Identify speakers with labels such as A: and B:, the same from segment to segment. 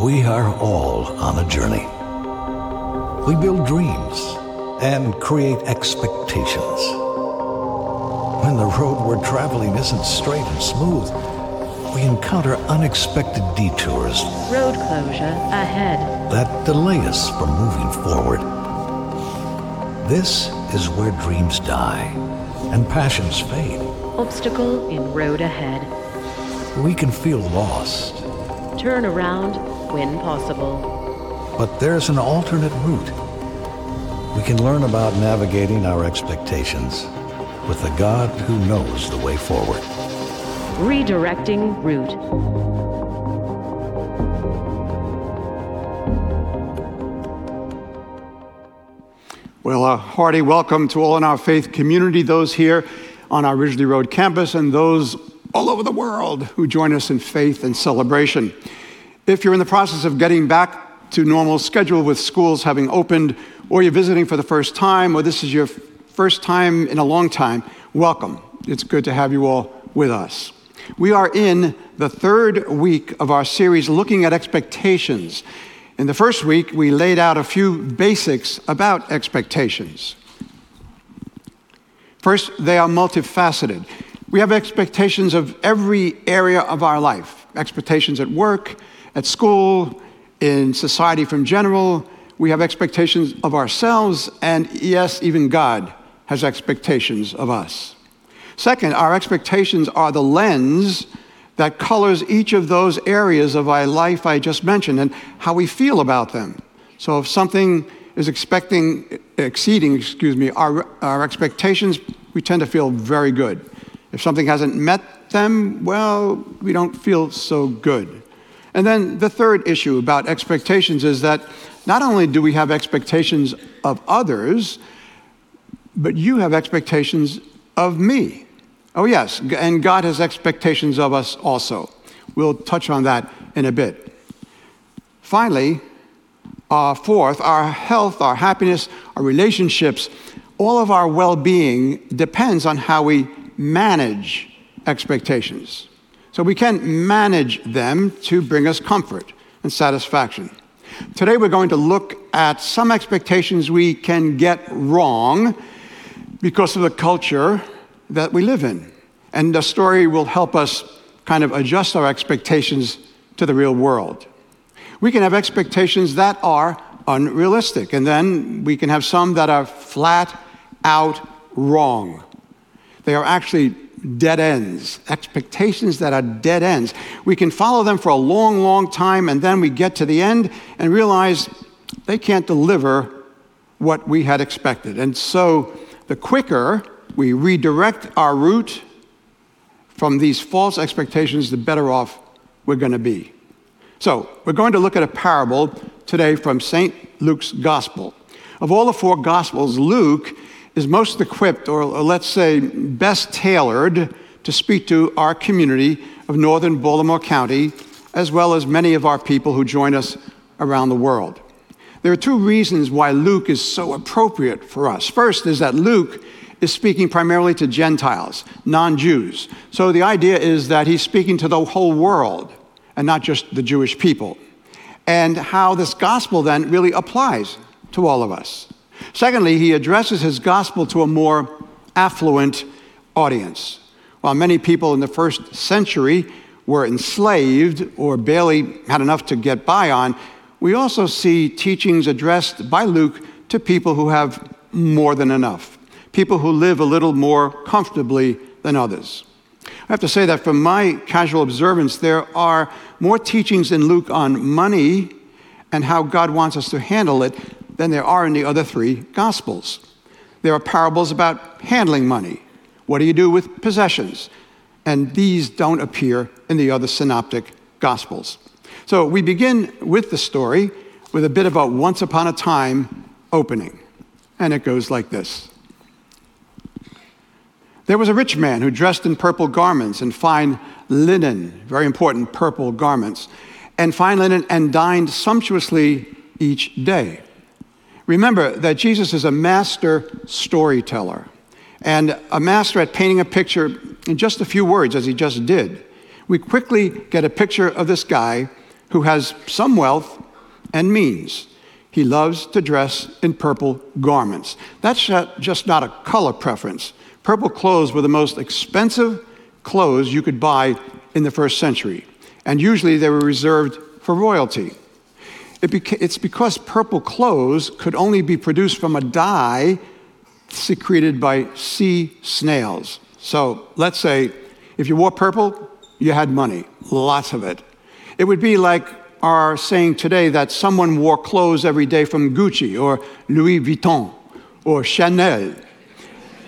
A: We are all on a journey. We build dreams and create expectations. When the road we're traveling isn't straight and smooth, we encounter unexpected detours.
B: Road closure ahead.
A: That delay us from moving forward. This is where dreams die and passions fade.
B: Obstacle in road ahead.
A: We can feel lost.
B: Turn around when possible.
A: But there's an alternate route. We can learn about navigating our expectations with a God who knows the way forward.
B: Redirecting route.
C: Well, a hearty welcome to all in our faith community, those here on our Ridgely Road campus, and those all over the world who join us in faith and celebration. If you're in the process of getting back to normal schedule with schools having opened, or you're visiting for the first time, or this is your first time in a long time, welcome. It's good to have you all with us. We are in the third week of our series looking at expectations. In the first week, we laid out a few basics about expectations. First, they are multifaceted. We have expectations of every area of our life expectations at work, at school, in society from general. We have expectations of ourselves, and yes, even God has expectations of us. Second, our expectations are the lens that colors each of those areas of our life I just mentioned and how we feel about them. So if something is expecting, exceeding, excuse me, our, our expectations, we tend to feel very good. If something hasn't met them, well, we don't feel so good. And then the third issue about expectations is that not only do we have expectations of others, but you have expectations of me. Oh, yes, and God has expectations of us also. We'll touch on that in a bit. Finally, uh, fourth, our health, our happiness, our relationships, all of our well being depends on how we manage expectations. So we can manage them to bring us comfort and satisfaction. Today, we're going to look at some expectations we can get wrong because of the culture that we live in. And the story will help us kind of adjust our expectations to the real world. We can have expectations that are unrealistic, and then we can have some that are flat out wrong. They are actually dead ends, expectations that are dead ends. We can follow them for a long, long time, and then we get to the end and realize they can't deliver what we had expected. And so the quicker we redirect our route from these false expectations, the better off we're going to be. So, we're going to look at a parable today from St. Luke's Gospel. Of all the four Gospels, Luke is most equipped, or, or, let's say best tailored, to speak to our community of northern Baltimore County, as well as many of our people who join us around the world. There are two reasons why Luke is so appropriate for us. First is that Luke is speaking primarily to Gentiles, non Jews. So the idea is that he's speaking to the whole world and not just the Jewish people. And how this gospel then really applies to all of us. Secondly, he addresses his gospel to a more affluent audience. While many people in the first century were enslaved or barely had enough to get by on, we also see teachings addressed by Luke to people who have more than enough people who live a little more comfortably than others. I have to say that from my casual observance, there are more teachings in Luke on money and how God wants us to handle it than there are in the other three Gospels. There are parables about handling money. What do you do with possessions? And these don't appear in the other synoptic Gospels. So we begin with the story with a bit of a once upon a time opening. And it goes like this there was a rich man who dressed in purple garments and fine linen, very important purple garments, and fine linen, and dined sumptuously each day. Remember that Jesus is a master storyteller and a master at painting a picture in just a few words, as he just did. We quickly get a picture of this guy who has some wealth and means. He loves to dress in purple garments. That's just not a color preference. Purple clothes were the most expensive clothes you could buy in the first century, and usually they were reserved for royalty. It beca- it's because purple clothes could only be produced from a dye secreted by sea snails. So let's say if you wore purple, you had money, lots of it. It would be like our saying today that someone wore clothes every day from Gucci or Louis Vuitton or Chanel,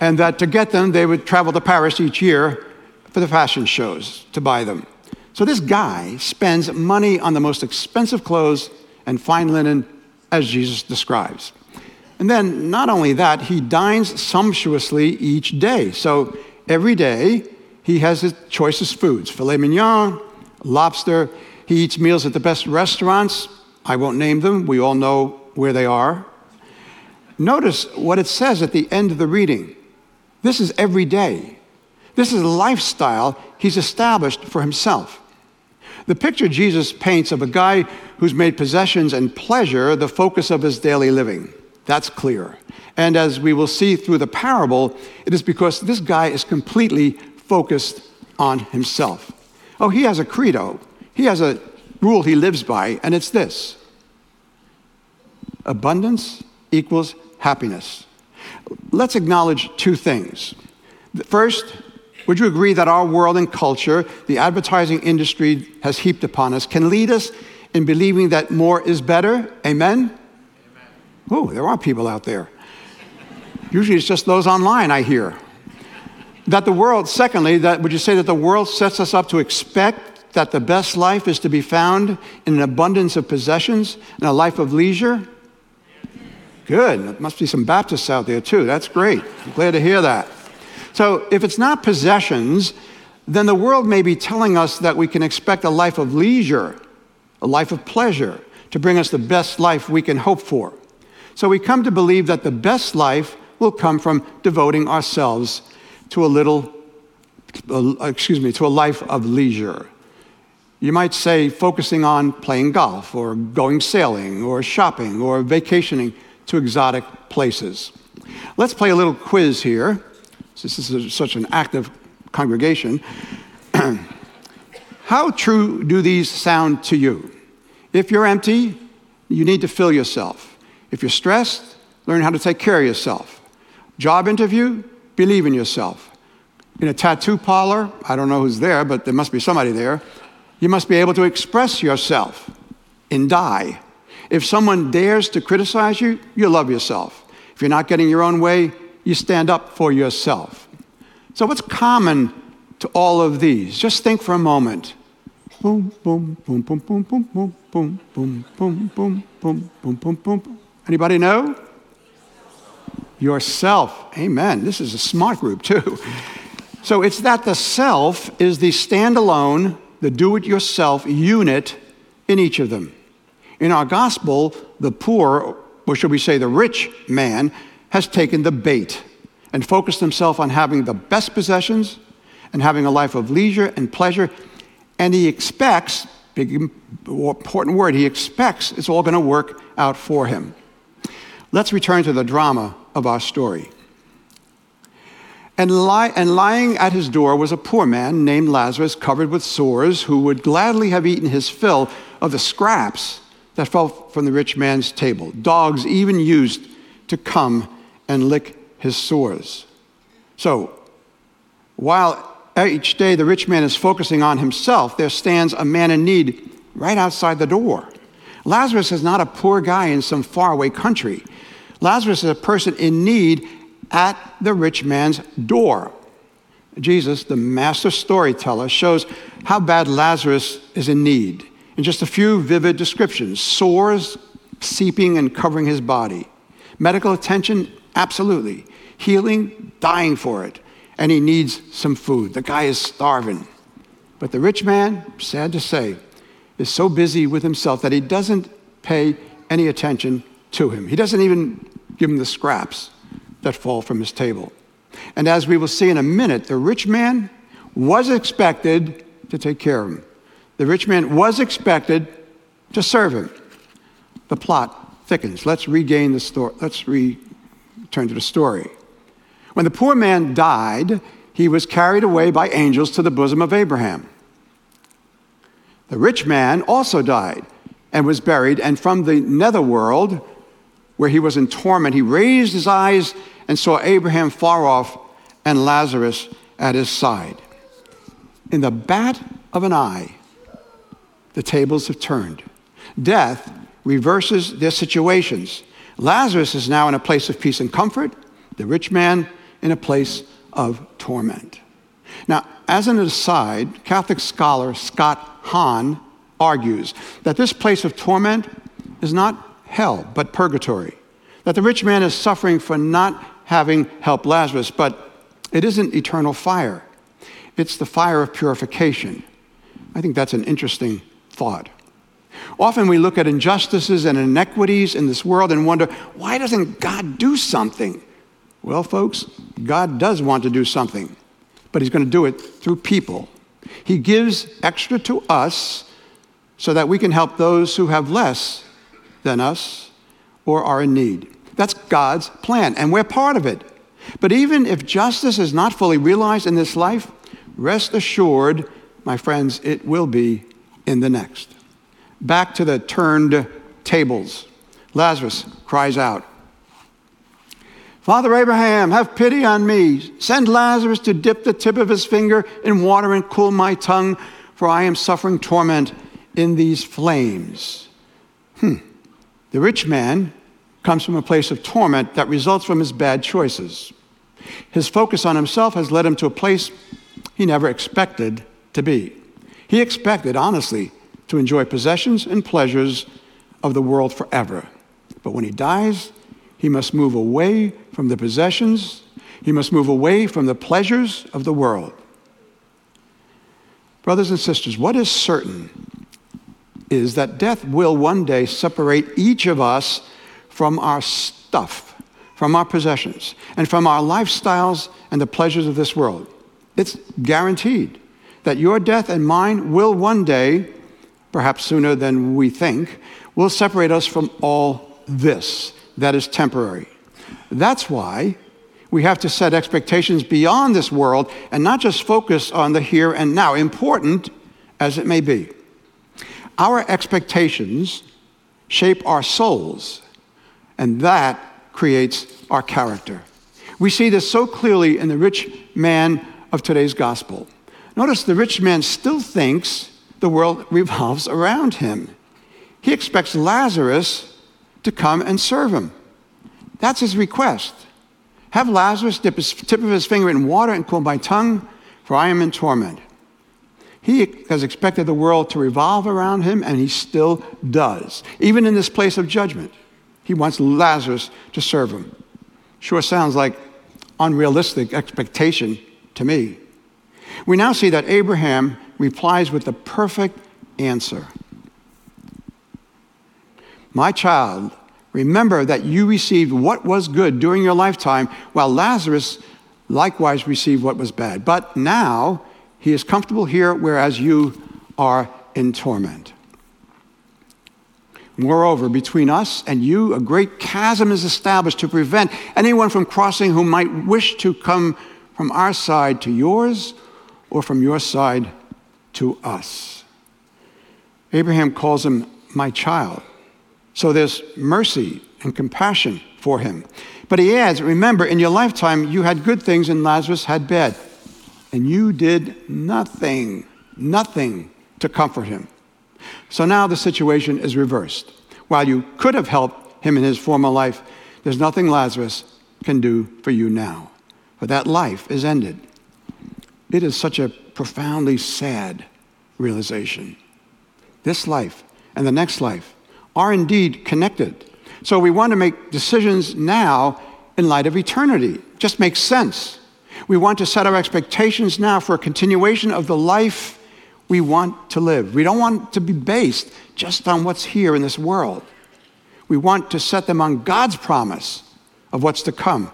C: and that to get them, they would travel to Paris each year for the fashion shows to buy them. So this guy spends money on the most expensive clothes and fine linen, as Jesus describes. And then, not only that, he dines sumptuously each day. So every day, he has his choicest foods filet mignon, lobster. He eats meals at the best restaurants. I won't name them, we all know where they are. Notice what it says at the end of the reading. This is every day. This is a lifestyle he's established for himself. The picture Jesus paints of a guy who's made possessions and pleasure the focus of his daily living. That's clear. And as we will see through the parable, it is because this guy is completely focused on himself. Oh, he has a credo, he has a rule he lives by, and it's this abundance equals happiness. Let's acknowledge two things. First, would you agree that our world and culture, the advertising industry has heaped upon us, can lead us in believing that more is better? Amen? Amen. Oh, there are people out there. Usually it's just those online I hear. That the world, secondly, that would you say that the world sets us up to expect that the best life is to be found in an abundance of possessions and a life of leisure? Good. There must be some Baptists out there too. That's great. I'm glad to hear that. So if it's not possessions, then the world may be telling us that we can expect a life of leisure, a life of pleasure, to bring us the best life we can hope for. So we come to believe that the best life will come from devoting ourselves to a little, excuse me, to a life of leisure. You might say focusing on playing golf or going sailing or shopping or vacationing to exotic places. Let's play a little quiz here this is such an active congregation. How true do these sound to you? If you're empty, you need to fill yourself. If you're stressed, learn how to take care of yourself. Job interview, believe in yourself. In a tattoo parlor, I don't know who's there, but there must be somebody there, you must be able to express yourself in dye. If someone dares to criticize you, you love yourself. If you're not getting your own way, you stand up for yourself. So, what's common to all of these? Just think for a moment. Boom, boom, boom, boom, boom, boom, boom, boom, boom, boom, boom, boom, boom, boom, boom. Anybody know? Yourself. Amen. This is a smart group, too. So, it's that the self is the standalone, the do it yourself unit in each of them. In our gospel, the poor, or should we say the rich man, has taken the bait and focused himself on having the best possessions and having a life of leisure and pleasure. And he expects, big important word, he expects it's all going to work out for him. Let's return to the drama of our story. And, and lying at his door was a poor man named Lazarus, covered with sores, who would gladly have eaten his fill of the scraps that fell from the rich man's table. Dogs even used to come and lick his sores. So, while each day the rich man is focusing on himself, there stands a man in need right outside the door. Lazarus is not a poor guy in some faraway country. Lazarus is a person in need at the rich man's door. Jesus, the master storyteller, shows how bad Lazarus is in need in just a few vivid descriptions sores seeping and covering his body, medical attention Absolutely. Healing, dying for it. And he needs some food. The guy is starving. But the rich man, sad to say, is so busy with himself that he doesn't pay any attention to him. He doesn't even give him the scraps that fall from his table. And as we will see in a minute, the rich man was expected to take care of him. The rich man was expected to serve him. The plot thickens. Let's regain the story. Let's return to the story. When the poor man died, he was carried away by angels to the bosom of Abraham. The rich man also died and was buried, and from the netherworld, where he was in torment, he raised his eyes and saw Abraham far off and Lazarus at his side. In the bat of an eye, the tables have turned. Death reverses their situations. Lazarus is now in a place of peace and comfort, the rich man in a place of torment. Now, as an aside, Catholic scholar Scott Hahn argues that this place of torment is not hell, but purgatory. That the rich man is suffering for not having helped Lazarus, but it isn't eternal fire. It's the fire of purification. I think that's an interesting thought. Often we look at injustices and inequities in this world and wonder, why doesn't God do something? Well, folks, God does want to do something, but He's going to do it through people. He gives extra to us so that we can help those who have less than us or are in need. That's God's plan, and we're part of it. But even if justice is not fully realized in this life, rest assured, my friends, it will be in the next. Back to the turned tables. Lazarus cries out, Father Abraham, have pity on me. Send Lazarus to dip the tip of his finger in water and cool my tongue, for I am suffering torment in these flames. Hmm. The rich man comes from a place of torment that results from his bad choices. His focus on himself has led him to a place he never expected to be. He expected, honestly, to enjoy possessions and pleasures of the world forever. But when he dies, he must move away from the possessions, he must move away from the pleasures of the world. Brothers and sisters, what is certain is that death will one day separate each of us from our stuff, from our possessions, and from our lifestyles and the pleasures of this world. It's guaranteed that your death and mine will one day, perhaps sooner than we think, will separate us from all this that is temporary. That's why we have to set expectations beyond this world and not just focus on the here and now, important as it may be. Our expectations shape our souls, and that creates our character. We see this so clearly in the rich man of today's gospel. Notice the rich man still thinks the world revolves around him. He expects Lazarus to come and serve him. That's his request. Have Lazarus dip his tip of his finger in water and cool my tongue, for I am in torment. He has expected the world to revolve around him, and he still does, even in this place of judgment. He wants Lazarus to serve him. Sure sounds like unrealistic expectation to me. We now see that Abraham replies with the perfect answer My child, remember that you received what was good during your lifetime, while Lazarus likewise received what was bad. But now, he is comfortable here, whereas you are in torment. Moreover, between us and you, a great chasm is established to prevent anyone from crossing who might wish to come from our side to yours or from your side to us. Abraham calls him my child. So there's mercy and compassion for him. But he adds, remember, in your lifetime, you had good things and Lazarus had bad and you did nothing, nothing to comfort him. So now the situation is reversed. While you could have helped him in his former life, there's nothing Lazarus can do for you now. For that life is ended. It is such a profoundly sad realization. This life and the next life are indeed connected. So we want to make decisions now in light of eternity. Just makes sense. We want to set our expectations now for a continuation of the life we want to live. We don't want to be based just on what's here in this world. We want to set them on God's promise of what's to come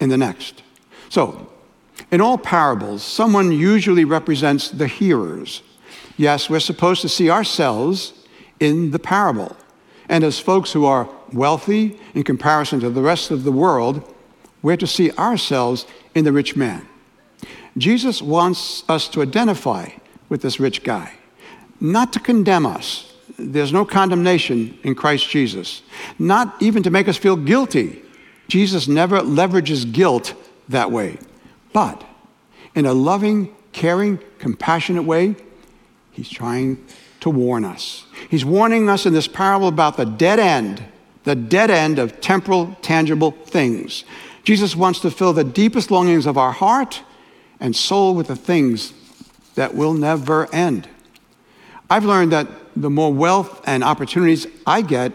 C: in the next. So, in all parables, someone usually represents the hearers. Yes, we're supposed to see ourselves in the parable. And as folks who are wealthy in comparison to the rest of the world, we're to see ourselves in the rich man. Jesus wants us to identify with this rich guy, not to condemn us. There's no condemnation in Christ Jesus, not even to make us feel guilty. Jesus never leverages guilt that way. But in a loving, caring, compassionate way, he's trying to warn us. He's warning us in this parable about the dead end, the dead end of temporal, tangible things. Jesus wants to fill the deepest longings of our heart and soul with the things that will never end. I've learned that the more wealth and opportunities I get,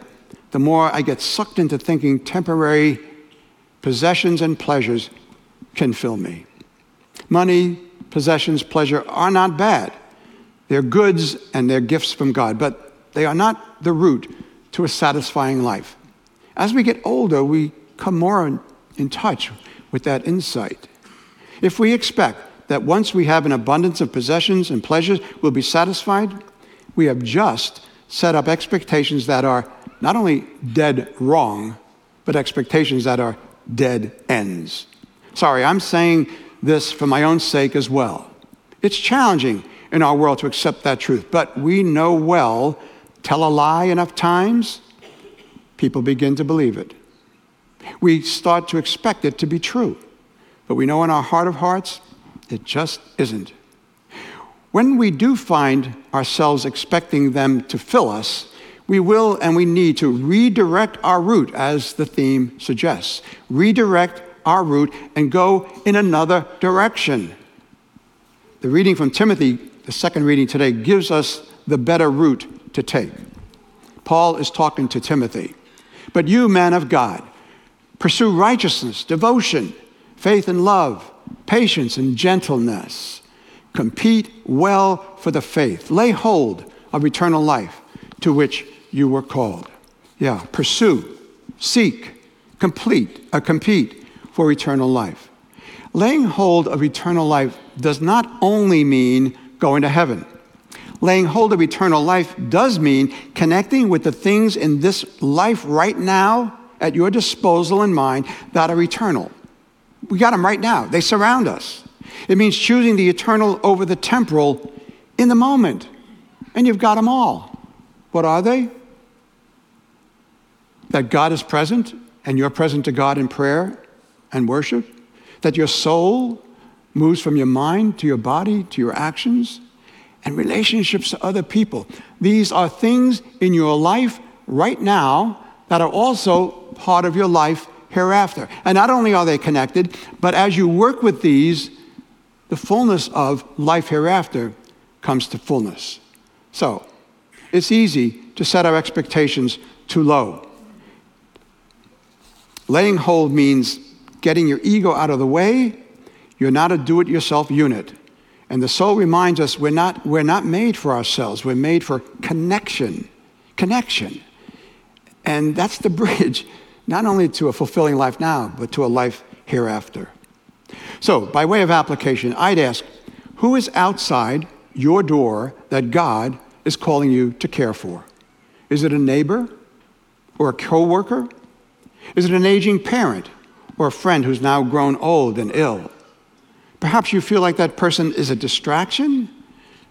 C: the more I get sucked into thinking temporary possessions and pleasures can fill me. Money, possessions, pleasure are not bad. They're goods and they're gifts from God, but they are not the root to a satisfying life. As we get older, we come more in touch with that insight. If we expect that once we have an abundance of possessions and pleasures, we'll be satisfied, we have just set up expectations that are not only dead wrong, but expectations that are dead ends. Sorry, I'm saying this for my own sake as well. It's challenging in our world to accept that truth, but we know well tell a lie enough times, people begin to believe it. We start to expect it to be true, but we know in our heart of hearts, it just isn't. When we do find ourselves expecting them to fill us, we will and we need to redirect our route, as the theme suggests. Redirect our route and go in another direction. The reading from Timothy, the second reading today, gives us the better route to take. Paul is talking to Timothy. But you, man of God, pursue righteousness, devotion, faith and love, patience and gentleness. Compete well for the faith. Lay hold of eternal life to which you were called. Yeah, pursue, seek, complete, uh, compete for eternal life. Laying hold of eternal life does not only mean going to heaven. Laying hold of eternal life does mean connecting with the things in this life right now at your disposal and mind that are eternal. We got them right now, they surround us. It means choosing the eternal over the temporal in the moment. And you've got them all. What are they? That God is present and you're present to God in prayer and worship. That your soul moves from your mind to your body to your actions and relationships to other people. These are things in your life right now that are also part of your life hereafter. And not only are they connected, but as you work with these, the fullness of life hereafter comes to fullness. So, it's easy to set our expectations too low. Laying hold means getting your ego out of the way. You're not a do it yourself unit. And the soul reminds us we're not, we're not made for ourselves, we're made for connection. Connection. And that's the bridge, not only to a fulfilling life now, but to a life hereafter. So, by way of application, I'd ask who is outside your door that God is calling you to care for? Is it a neighbor or a coworker? Is it an aging parent or a friend who's now grown old and ill? Perhaps you feel like that person is a distraction,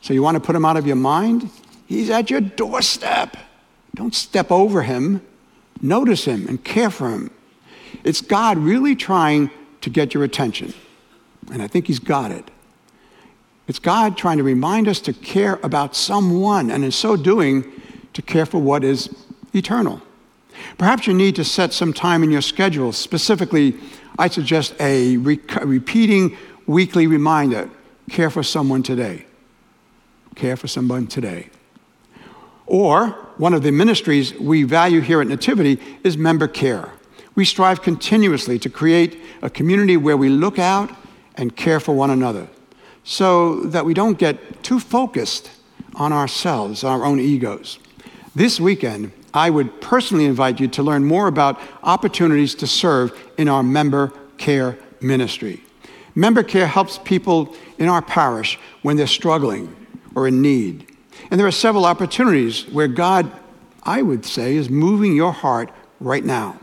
C: so you want to put him out of your mind. He's at your doorstep. Don't step over him. Notice him and care for him. It's God really trying to get your attention. And I think He's got it. It's God trying to remind us to care about someone, and in so doing, to care for what is eternal. Perhaps you need to set some time in your schedule. Specifically, I suggest a re- repeating weekly reminder care for someone today. Care for someone today. Or one of the ministries we value here at Nativity is member care. We strive continuously to create a community where we look out and care for one another so that we don't get too focused on ourselves, our own egos. This weekend, I would personally invite you to learn more about opportunities to serve in our member care ministry. Member care helps people in our parish when they're struggling or in need. And there are several opportunities where God, I would say, is moving your heart right now.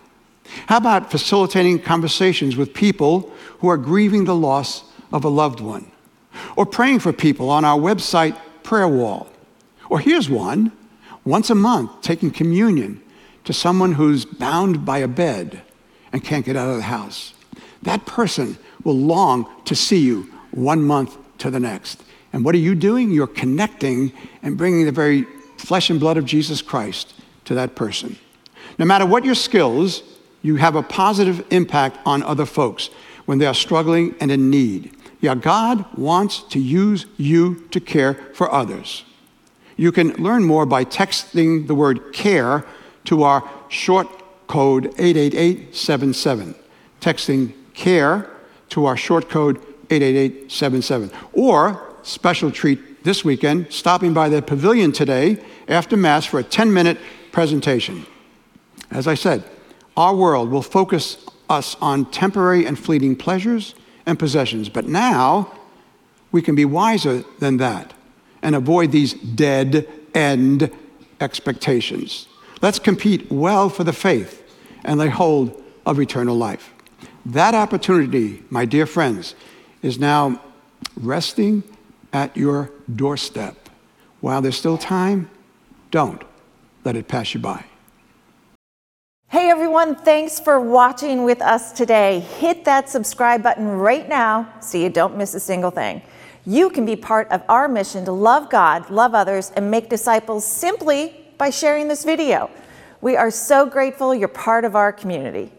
C: How about facilitating conversations with people who are grieving the loss of a loved one? Or praying for people on our website prayer wall? Or here's one once a month, taking communion to someone who's bound by a bed and can't get out of the house. That person will long to see you one month to the next. And what are you doing? You're connecting and bringing the very flesh and blood of Jesus Christ to that person. No matter what your skills, you have a positive impact on other folks when they are struggling and in need. Yeah, God wants to use you to care for others. You can learn more by texting the word care to our short code 88877. Texting care to our short code 88877. Or, special treat this weekend, stopping by the pavilion today after Mass for a 10 minute presentation. As I said, our world will focus us on temporary and fleeting pleasures and possessions, but now we can be wiser than that and avoid these dead end expectations. Let's compete well for the faith and lay hold of eternal life. That opportunity, my dear friends, is now resting at your doorstep. While there's still time, don't let it pass you by.
D: Hey everyone, thanks for watching with us today. Hit that subscribe button right now so you don't miss a single thing. You can be part of our mission to love God, love others, and make disciples simply by sharing this video. We are so grateful you're part of our community.